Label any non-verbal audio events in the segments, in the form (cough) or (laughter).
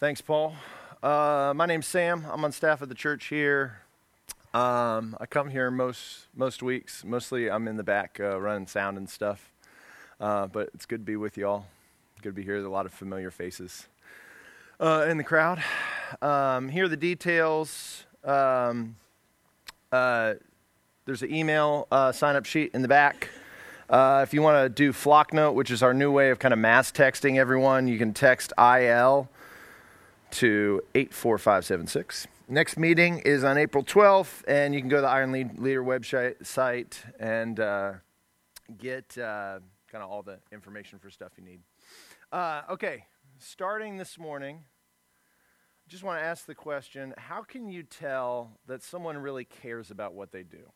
Thanks, Paul. Uh, my name's Sam. I'm on staff at the church here. Um, I come here most most weeks. Mostly, I'm in the back uh, running sound and stuff. Uh, but it's good to be with y'all. Good to be here. There's a lot of familiar faces uh, in the crowd. Um, here are the details. Um, uh, there's an email uh, sign up sheet in the back. If you want to do Flocknote, which is our new way of kind of mass texting everyone, you can text IL to 84576. Next meeting is on April 12th, and you can go to the Iron Leader website site and uh, get uh, kind of all the information for stuff you need. Uh, okay, starting this morning, I just want to ask the question how can you tell that someone really cares about what they do?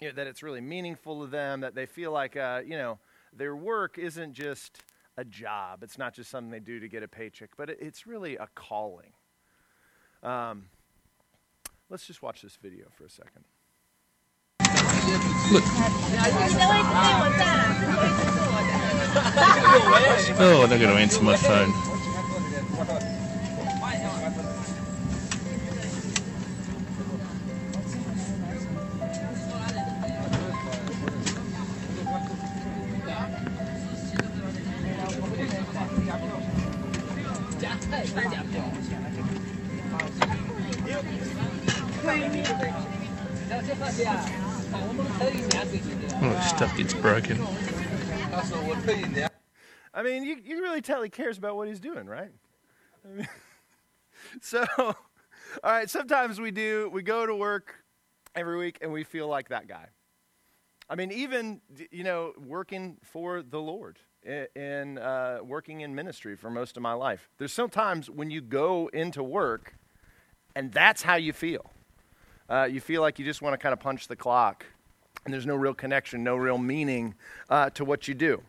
You know, that it's really meaningful to them, that they feel like, uh, you know, their work isn't just a job. It's not just something they do to get a paycheck, but it's really a calling. Um, let's just watch this video for a second. Look. (laughs) Oh, they're going to answer my phone. Oh, stuff gets broken. I mean, you, you really tell he cares about what he's doing, right? I (laughs) mean, so, all right, sometimes we do, we go to work every week and we feel like that guy. I mean, even, you know, working for the Lord in uh, working in ministry for most of my life. There's sometimes when you go into work and that's how you feel. Uh, you feel like you just want to kind of punch the clock and there's no real connection, no real meaning uh, to what you do.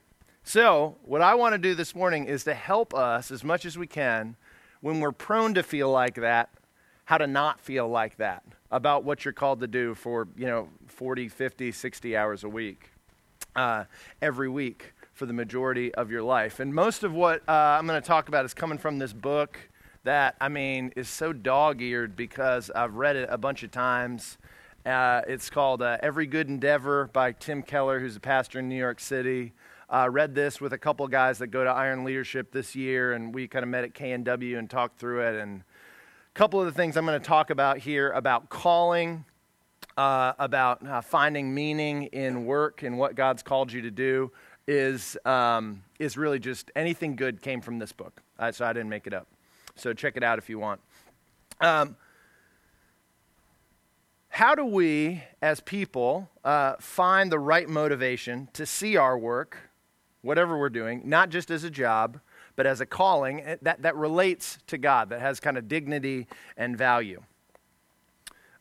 So, what I want to do this morning is to help us as much as we can when we're prone to feel like that, how to not feel like that about what you're called to do for, you know, 40, 50, 60 hours a week, uh, every week for the majority of your life. And most of what uh, I'm going to talk about is coming from this book that, I mean, is so dog eared because I've read it a bunch of times. Uh, it's called uh, Every Good Endeavor by Tim Keller, who's a pastor in New York City. Uh, read this with a couple guys that go to Iron Leadership this year, and we kind of met at KNW and talked through it. And a couple of the things I'm going to talk about here about calling, uh, about uh, finding meaning in work and what God's called you to do is, um, is really just anything good came from this book. So I didn't make it up. So check it out if you want. Um, how do we, as people, uh, find the right motivation to see our work, whatever we're doing, not just as a job, but as a calling eh, that, that relates to God, that has kind of dignity and value?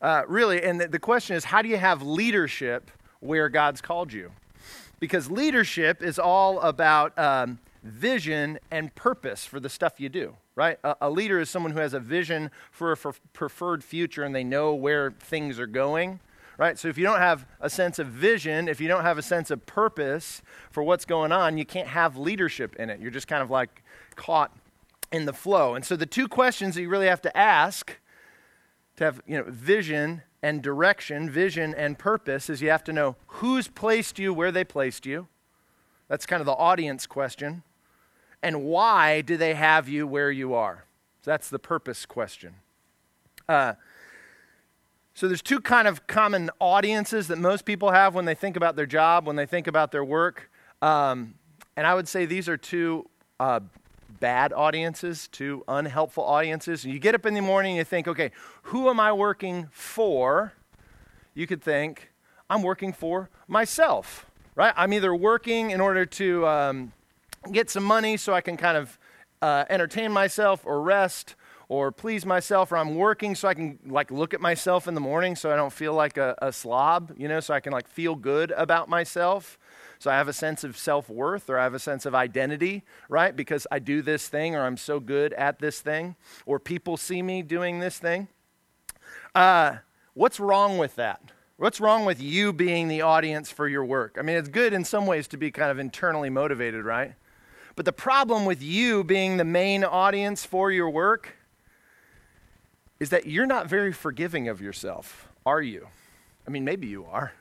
Uh, really, and the, the question is how do you have leadership where God's called you? Because leadership is all about um, vision and purpose for the stuff you do right? A, a, leader is someone who has a vision for a preferred future and they know where things are going, right? So if you don't have a sense of vision, if you don't have a sense of purpose for what's going on, you can't have leadership in it. You're just kind of like caught in the flow. And so the two questions that you really have to ask to have, you know, vision and direction, vision and purpose is you have to know who's placed you where they placed you. That's kind of the audience question and why do they have you where you are? So that's the purpose question. Uh, so there's two kind of common audiences that most people have when they think about their job, when they think about their work. Um, and I would say these are two uh, bad audiences, two unhelpful audiences. And you get up in the morning and you think, okay, who am I working for? You could think, I'm working for myself, right? I'm either working in order to um, get some money so I can kind of uh, entertain myself or rest or please myself, or I'm working so I can like look at myself in the morning so I don't feel like a, a slob, you know, so I can like feel good about myself. So I have a sense of self worth or I have a sense of identity, right? Because I do this thing or I'm so good at this thing or people see me doing this thing. Uh, what's wrong with that? What's wrong with you being the audience for your work? I mean, it's good in some ways to be kind of internally motivated, right? But the problem with you being the main audience for your work is that you're not very forgiving of yourself, are you? I mean, maybe you are,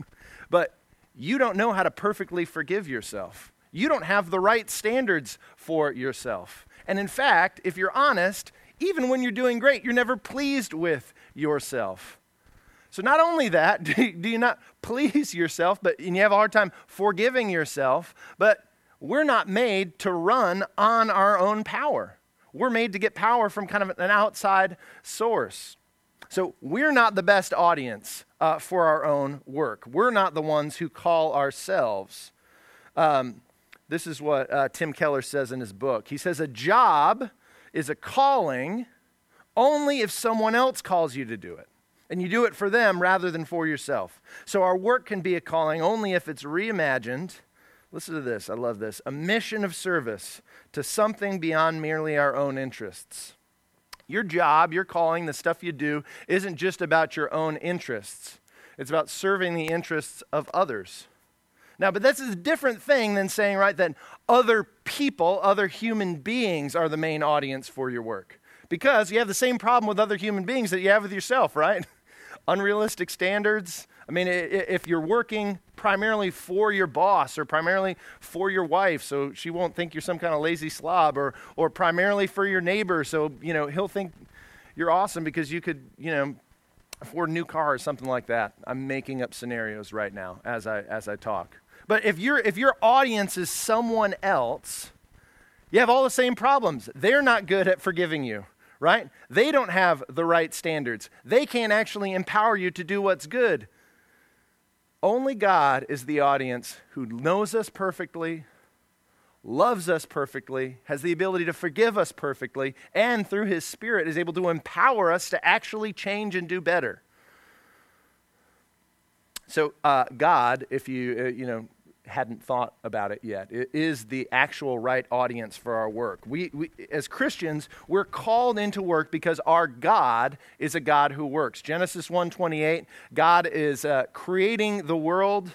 (laughs) but you don't know how to perfectly forgive yourself. You don't have the right standards for yourself. And in fact, if you're honest, even when you're doing great, you're never pleased with yourself. So, not only that, (laughs) do you not please yourself, but and you have a hard time forgiving yourself, but we're not made to run on our own power. We're made to get power from kind of an outside source. So, we're not the best audience uh, for our own work. We're not the ones who call ourselves. Um, this is what uh, Tim Keller says in his book. He says, A job is a calling only if someone else calls you to do it. And you do it for them rather than for yourself. So our work can be a calling only if it's reimagined. Listen to this, I love this. A mission of service to something beyond merely our own interests. Your job, your calling, the stuff you do, isn't just about your own interests, it's about serving the interests of others. Now, but this is a different thing than saying, right, that other people, other human beings are the main audience for your work. Because you have the same problem with other human beings that you have with yourself, right? (laughs) Unrealistic standards. I mean, if you're working primarily for your boss or primarily for your wife, so she won't think you're some kind of lazy slob, or, or primarily for your neighbor, so, you know, he'll think you're awesome because you could, you know, afford a new car or something like that. I'm making up scenarios right now as I, as I talk. But if, you if your audience is someone else, you have all the same problems. They're not good at forgiving you, right? They don't have the right standards. They can't actually empower you to do what's good. Only God is the audience who knows us perfectly, loves us perfectly, has the ability to forgive us perfectly, and through His Spirit is able to empower us to actually change and do better. So, uh, God, if you, uh, you know, hadn't thought about it yet. It is the actual right audience for our work. We, we, as Christians, we're called into work because our God is a God who works. Genesis 1:28, God is uh, creating the world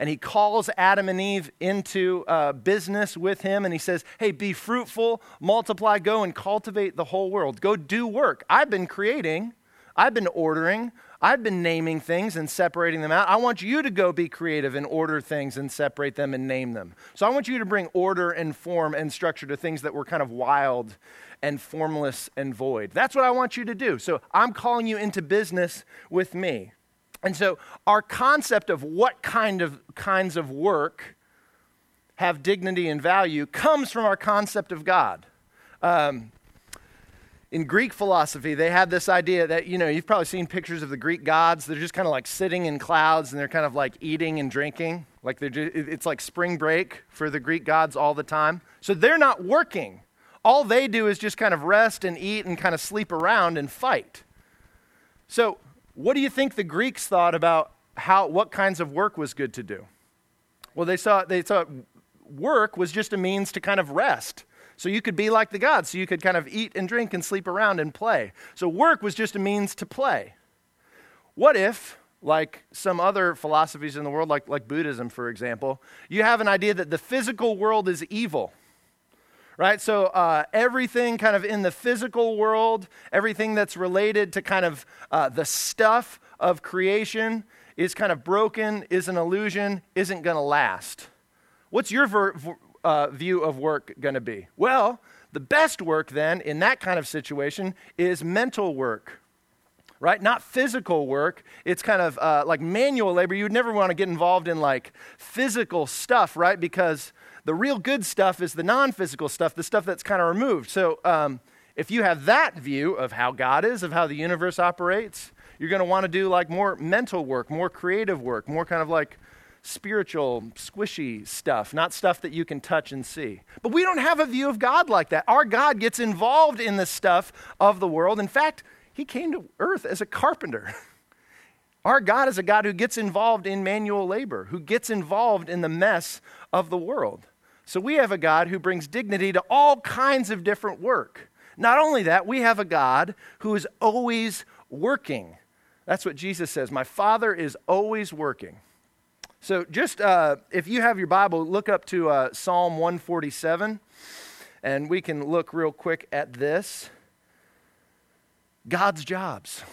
and he calls Adam and Eve into uh, business with him and he says, Hey, be fruitful, multiply, go and cultivate the whole world. Go do work. I've been creating, I've been ordering, I've been naming things and separating them out. I want you to go be creative and order things and separate them and name them. So I want you to bring order and form and structure to things that were kind of wild and formless and void. That's what I want you to do. So I'm calling you into business with me. And so our concept of what kind of kinds of work have dignity and value comes from our concept of God. Um, in Greek philosophy, they had this idea that, you know, you've probably seen pictures of the Greek gods. They're just kind of like sitting in clouds and they're kind of like eating and drinking. Like they're just, it's like spring break for the Greek gods all the time. So they're not working. All they do is just kind of rest and eat and kind of sleep around and fight. So, what do you think the Greeks thought about how, what kinds of work was good to do? Well, they saw, they thought work was just a means to kind of rest so you could be like the gods. So you could kind of eat and drink and sleep around and play. So work was just a means to play. What if, like some other philosophies in the world, like, like Buddhism, for example, you have an idea that the physical world is evil? right? So uh, everything kind of in the physical world, everything that's related to kind of uh, the stuff of creation is kind of broken, is an illusion, isn't going to last. What's your ver- uh, view of work going to be? Well, the best work then in that kind of situation is mental work, right? Not physical work. It's kind of uh, like manual labor. You would never want to get involved in like physical stuff, right? Because the real good stuff is the non physical stuff, the stuff that's kind of removed. So um, if you have that view of how God is, of how the universe operates, you're going to want to do like more mental work, more creative work, more kind of like spiritual, squishy stuff, not stuff that you can touch and see. But we don't have a view of God like that. Our God gets involved in the stuff of the world. In fact, He came to earth as a carpenter. (laughs) Our God is a God who gets involved in manual labor, who gets involved in the mess of the world. So we have a God who brings dignity to all kinds of different work. Not only that, we have a God who is always working. That's what Jesus says. My Father is always working. So, just uh, if you have your Bible, look up to uh, Psalm 147, and we can look real quick at this. God's jobs.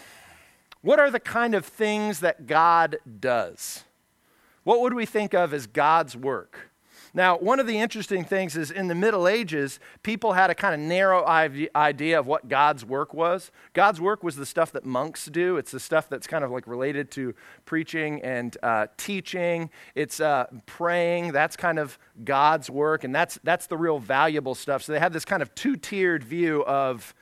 What are the kind of things that God does? What would we think of as God's work? Now, one of the interesting things is in the Middle Ages, people had a kind of narrow idea of what God's work was. God's work was the stuff that monks do, it's the stuff that's kind of like related to preaching and uh, teaching, it's uh, praying. That's kind of God's work, and that's, that's the real valuable stuff. So they have this kind of two tiered view of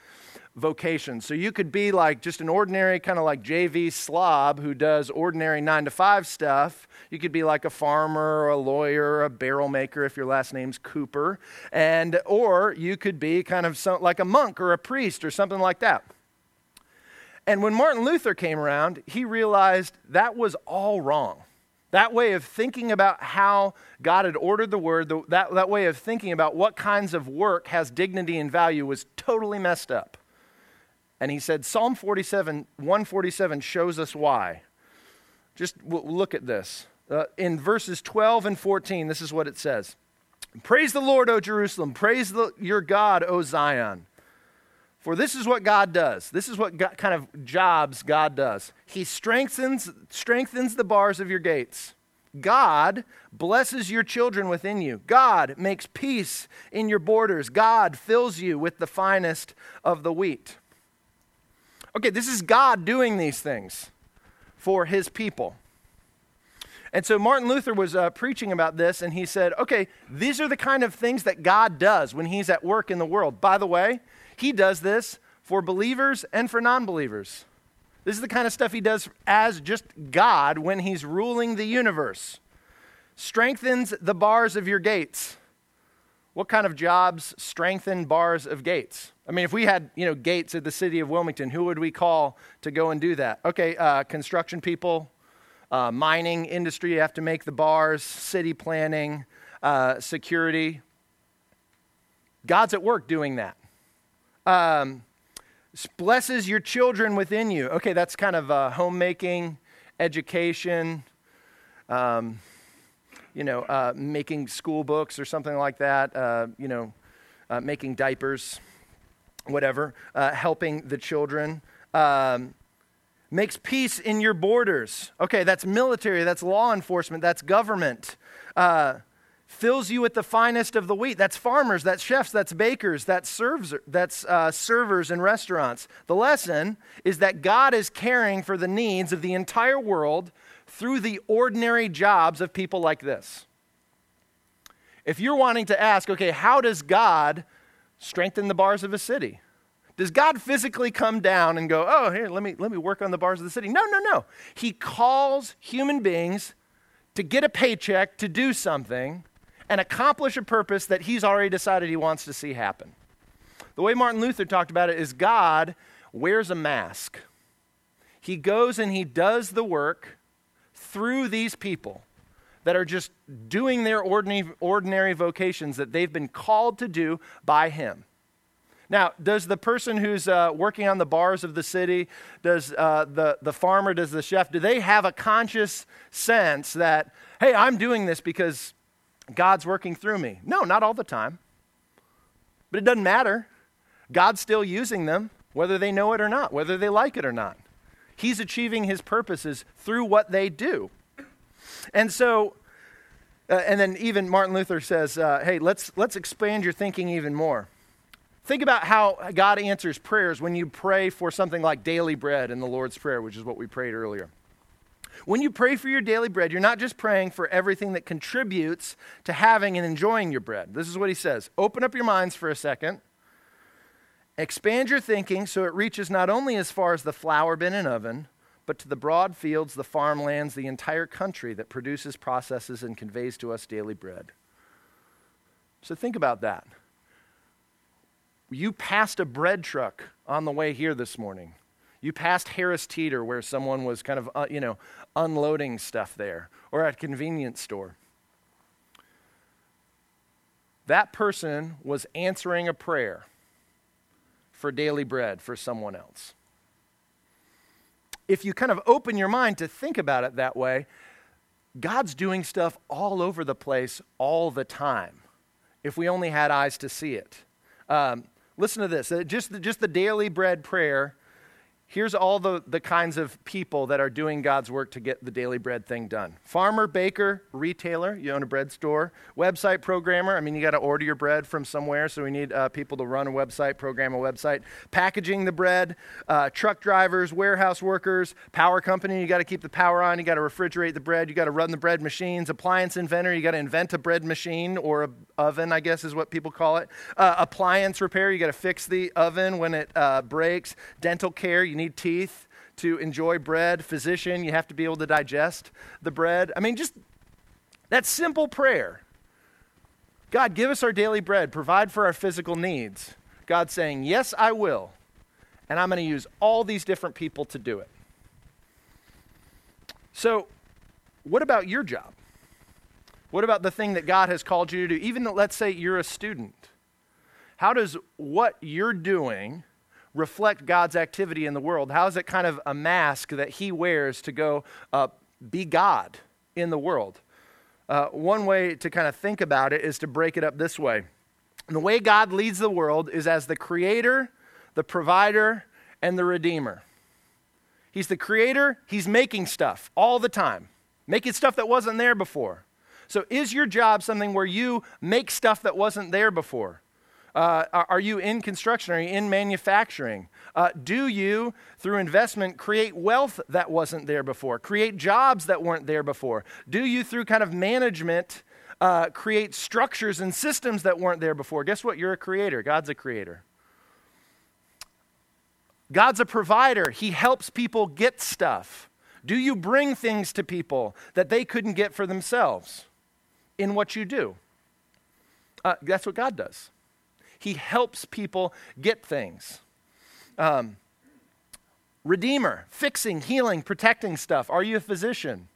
vocation. So you could be like just an ordinary kind of like JV slob who does ordinary nine to five stuff. You could be like a farmer or a lawyer or a barrel maker if your last name's Cooper. And or you could be kind of some, like a monk or a priest or something like that. And when Martin Luther came around, he realized that was all wrong. That way of thinking about how God had ordered the word, that, that way of thinking about what kinds of work has dignity and value was totally messed up. And he said, Psalm 47, 147 shows us why. Just look at this. Uh, in verses 12 and 14, this is what it says Praise the Lord, O Jerusalem. Praise the, your God, O Zion. For this is what God does. This is what God, kind of jobs God does. He strengthens, strengthens the bars of your gates. God blesses your children within you. God makes peace in your borders. God fills you with the finest of the wheat. Okay, this is God doing these things for his people. And so Martin Luther was uh, preaching about this, and he said, okay, these are the kind of things that God does when he's at work in the world. By the way, he does this for believers and for non believers. This is the kind of stuff he does as just God when he's ruling the universe. Strengthens the bars of your gates. What kind of jobs strengthen bars of gates? I mean, if we had, you know, gates at the city of Wilmington, who would we call to go and do that? Okay, uh, construction people, uh, mining industry, you have to make the bars, city planning, uh, security. God's at work doing that. Um, blesses your children within you. Okay, that's kind of uh, homemaking, education, um, you know, uh, making school books or something like that, uh, you know, uh, making diapers whatever, uh, helping the children. Um, makes peace in your borders. Okay, that's military, that's law enforcement, that's government. Uh, fills you with the finest of the wheat. That's farmers, that's chefs, that's bakers, that's servers, that's uh, servers in restaurants. The lesson is that God is caring for the needs of the entire world through the ordinary jobs of people like this. If you're wanting to ask, okay, how does God strengthen the bars of a city? Does God physically come down and go, oh, here, let me, let me work on the bars of the city? No, no, no. He calls human beings to get a paycheck, to do something, and accomplish a purpose that he's already decided he wants to see happen. The way Martin Luther talked about it is God wears a mask. He goes and he does the work through these people that are just doing their ordinary, ordinary vocations that they've been called to do by him. Now, does the person who's uh, working on the bars of the city, does uh, the, the farmer, does the chef, do they have a conscious sense that, hey, I'm doing this because God's working through me? No, not all the time. But it doesn't matter. God's still using them, whether they know it or not, whether they like it or not. He's achieving his purposes through what they do. And so, uh, and then even Martin Luther says, uh, hey, let's, let's expand your thinking even more. Think about how God answers prayers when you pray for something like daily bread in the Lord's Prayer, which is what we prayed earlier. When you pray for your daily bread, you're not just praying for everything that contributes to having and enjoying your bread. This is what he says Open up your minds for a second, expand your thinking so it reaches not only as far as the flour bin and oven, but to the broad fields, the farmlands, the entire country that produces, processes, and conveys to us daily bread. So think about that. You passed a bread truck on the way here this morning. You passed Harris Teeter where someone was kind of, uh, you know, unloading stuff there, or at a convenience store. That person was answering a prayer for daily bread for someone else. If you kind of open your mind to think about it that way, God's doing stuff all over the place all the time if we only had eyes to see it. Um, listen to this uh, just just the daily bread prayer Here's all the, the kinds of people that are doing God's work to get the daily bread thing done. Farmer, baker, retailer, you own a bread store, website programmer. I mean, you got to order your bread from somewhere, so we need uh, people to run a website, program a website, packaging the bread, uh, truck drivers, warehouse workers, power company, you got to keep the power on, you got to refrigerate the bread, you got to run the bread machines, appliance inventor, you got to invent a bread machine or a oven, I guess is what people call it, uh, appliance repair, you got to fix the oven when it uh, breaks, dental care, you need teeth to enjoy bread. Physician, you have to be able to digest the bread. I mean, just that simple prayer. God, give us our daily bread, provide for our physical needs. God saying, Yes, I will. And I'm going to use all these different people to do it. So, what about your job? What about the thing that God has called you to do? Even let's say you're a student. How does what you're doing reflect God's activity in the world? How is it kind of a mask that He wears to go uh, be God in the world? Uh, one way to kind of think about it is to break it up this way. And the way God leads the world is as the creator, the provider, and the redeemer. He's the creator, He's making stuff all the time, making stuff that wasn't there before. So, is your job something where you make stuff that wasn't there before? Uh, are you in construction? Are you in manufacturing? Uh, do you, through investment, create wealth that wasn't there before? Create jobs that weren't there before? Do you, through kind of management, uh, create structures and systems that weren't there before? Guess what? You're a creator. God's a creator. God's a provider. He helps people get stuff. Do you bring things to people that they couldn't get for themselves in what you do? Uh, that's what God does. He helps people get things. Um, Redeemer, fixing, healing, protecting stuff. Are you a physician?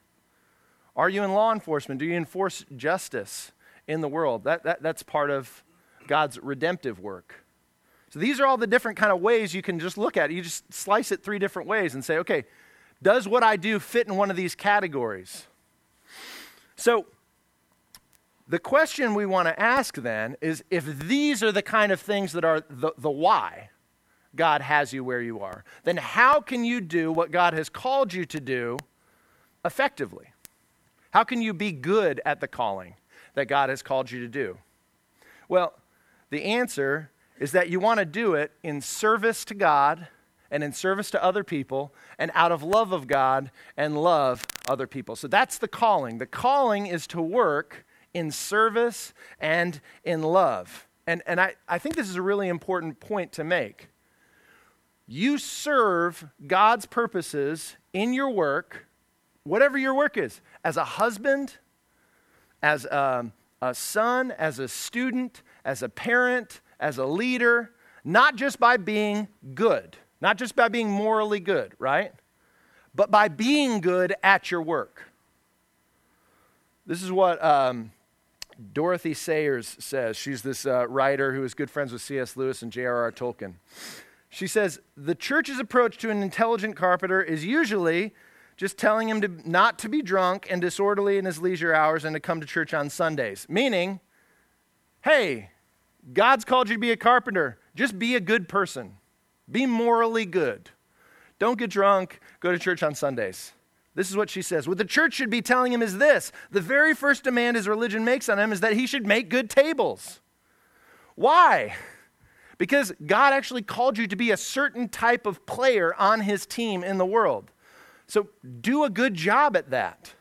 Are you in law enforcement? Do you enforce justice in the world? That, that, that's part of God's redemptive work. So these are all the different kind of ways you can just look at it. You just slice it three different ways and say, okay, does what I do fit in one of these categories? So the question we want to ask then is if these are the kind of things that are the, the why God has you where you are, then how can you do what God has called you to do effectively? How can you be good at the calling that God has called you to do? Well, the answer is that you want to do it in service to God and in service to other people and out of love of God and love other people. So that's the calling. The calling is to work in service and in love. And, and I, I think this is a really important point to make. You serve God's purposes in your work, whatever your work is, as a husband, as a, a son, as a student, as a parent, as a leader, not just by being good, not just by being morally good, right? But by being good at your work. This is what um, Dorothy Sayers says. She's this uh, writer who is good friends with C.S. Lewis and J.R.R. Tolkien. She says, The church's approach to an intelligent carpenter is usually just telling him to not to be drunk and disorderly in his leisure hours and to come to church on Sundays. Meaning, hey, God's called you to be a carpenter. Just be a good person, be morally good. Don't get drunk, go to church on Sundays. This is what she says. What the church should be telling him is this the very first demand his religion makes on him is that he should make good tables. Why? Because God actually called you to be a certain type of player on his team in the world. So do a good job at that.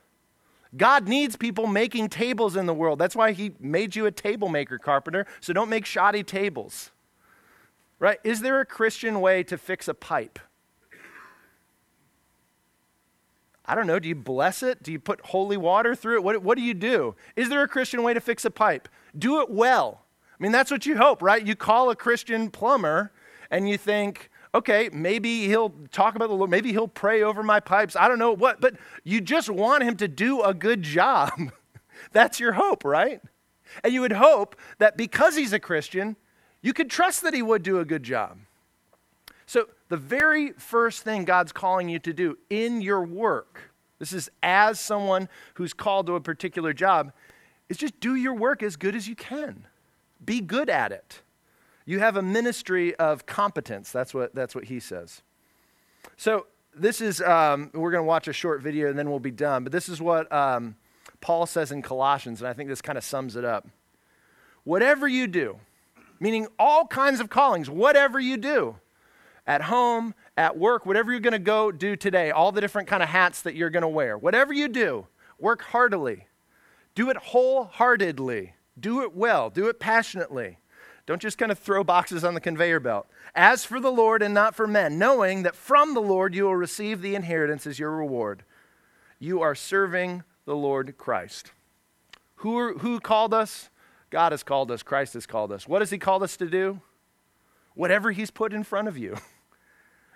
God needs people making tables in the world. That's why he made you a table maker, carpenter. So don't make shoddy tables. Right? Is there a Christian way to fix a pipe? I don't know, do you bless it? Do you put holy water through it? What, what do you do? Is there a Christian way to fix a pipe? Do it well. I mean, that's what you hope, right? You call a Christian plumber and you think, okay, maybe he'll talk about the Lord, maybe he'll pray over my pipes. I don't know what, but you just want him to do a good job. (laughs) that's your hope, right? And you would hope that because he's a Christian, you could trust that he would do a good job. So, the very first thing God's calling you to do in your work This is as someone who's called to a particular job, is just do your work as good as you can. Be good at it. You have a ministry of competence. That's what, that's what he says. So, this is, um, we're going to watch a short video and then we'll be done. But this is what um, Paul says in Colossians, and I think this kind of sums it up. Whatever you do, meaning all kinds of callings, whatever you do, at home, at work, whatever you're going to go do today, all the different kind of hats that you're going to wear, whatever you do, work heartily. Do it wholeheartedly. Do it well. Do it passionately. Don't just kind of throw boxes on the conveyor belt. As for the Lord and not for men, knowing that from the Lord you will receive the inheritance as your reward. You are serving the Lord Christ. Who, are, who called us? God has called us. Christ has called us. What has He called us to do? Whatever He's put in front of you. (laughs)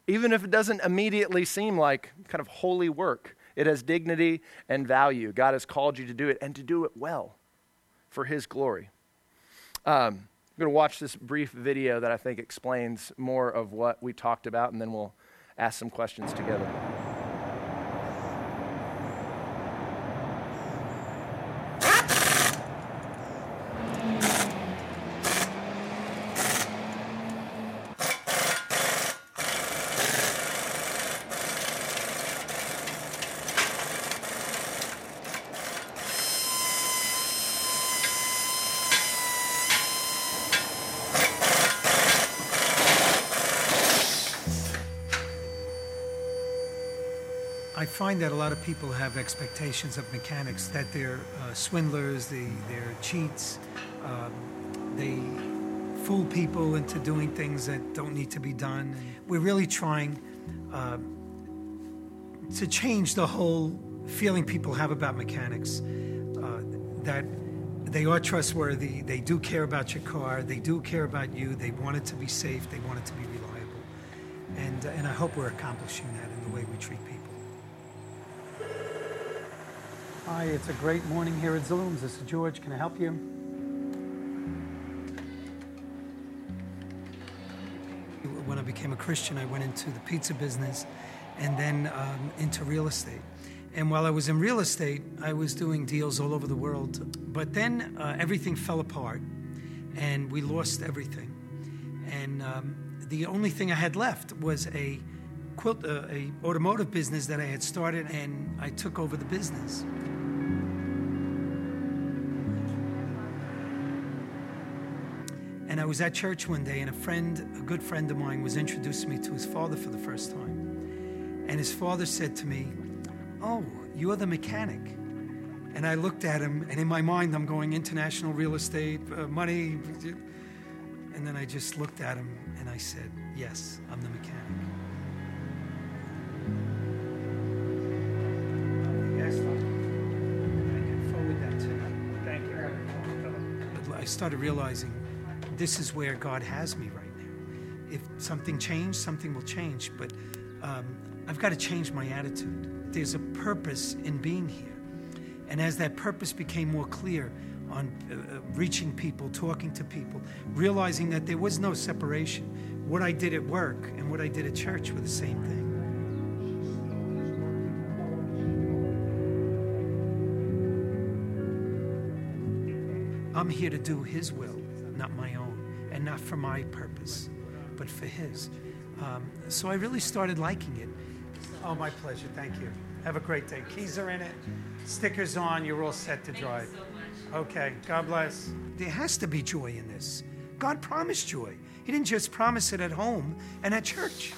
Even if it doesn't immediately seem like kind of holy work, it has dignity and value. God has called you to do it and to do it well for His glory. Um, I'm going to watch this brief video that I think explains more of what we talked about, and then we'll ask some questions together. I find that a lot of people have expectations of mechanics that they're uh, swindlers, they, they're cheats, um, they fool people into doing things that don't need to be done. We're really trying uh, to change the whole feeling people have about mechanics uh, that they are trustworthy, they do care about your car, they do care about you, they want it to be safe, they want it to be reliable. And, and I hope we're accomplishing that in the way we treat people. Hi, it's a great morning here at Zooms. This is George. Can I help you? When I became a Christian, I went into the pizza business and then um, into real estate. And while I was in real estate, I was doing deals all over the world. But then uh, everything fell apart and we lost everything. And um, the only thing I had left was a quilt, uh, a automotive business that I had started, and I took over the business. And I was at church one day, and a friend, a good friend of mine, was introducing me to his father for the first time. And his father said to me, Oh, you're the mechanic. And I looked at him, and in my mind, I'm going international real estate, uh, money. And then I just looked at him and I said, Yes, I'm the mechanic. Yes, I can forward that to you. Thank you. But I started realizing this is where God has me right now. If something changed, something will change. But um, I've got to change my attitude. There's a purpose in being here. And as that purpose became more clear on uh, uh, reaching people, talking to people, realizing that there was no separation, what I did at work and what I did at church were the same thing. I'm here to do His will, not my own, and not for my purpose, but for His. Um, so I really started liking it. Oh, my pleasure. Thank you. Have a great day. Keys are in it, stickers on. You're all set to drive. Okay. God bless. There has to be joy in this. God promised joy. He didn't just promise it at home and at church.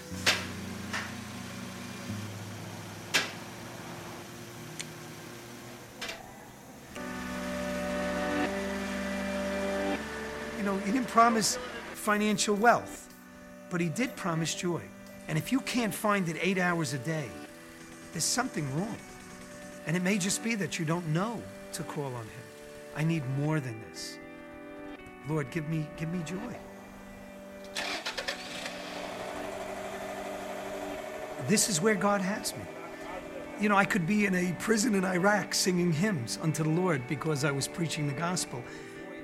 He didn't promise financial wealth, but He did promise joy. And if you can't find it eight hours a day, there's something wrong. And it may just be that you don't know to call on Him. I need more than this. Lord, give me, give me joy. This is where God has me. You know, I could be in a prison in Iraq singing hymns unto the Lord because I was preaching the gospel,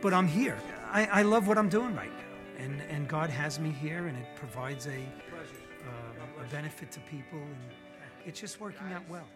but I'm here. I, I love what I'm doing right now, and, and God has me here, and it provides a, uh, a benefit to people, and it's just working out well.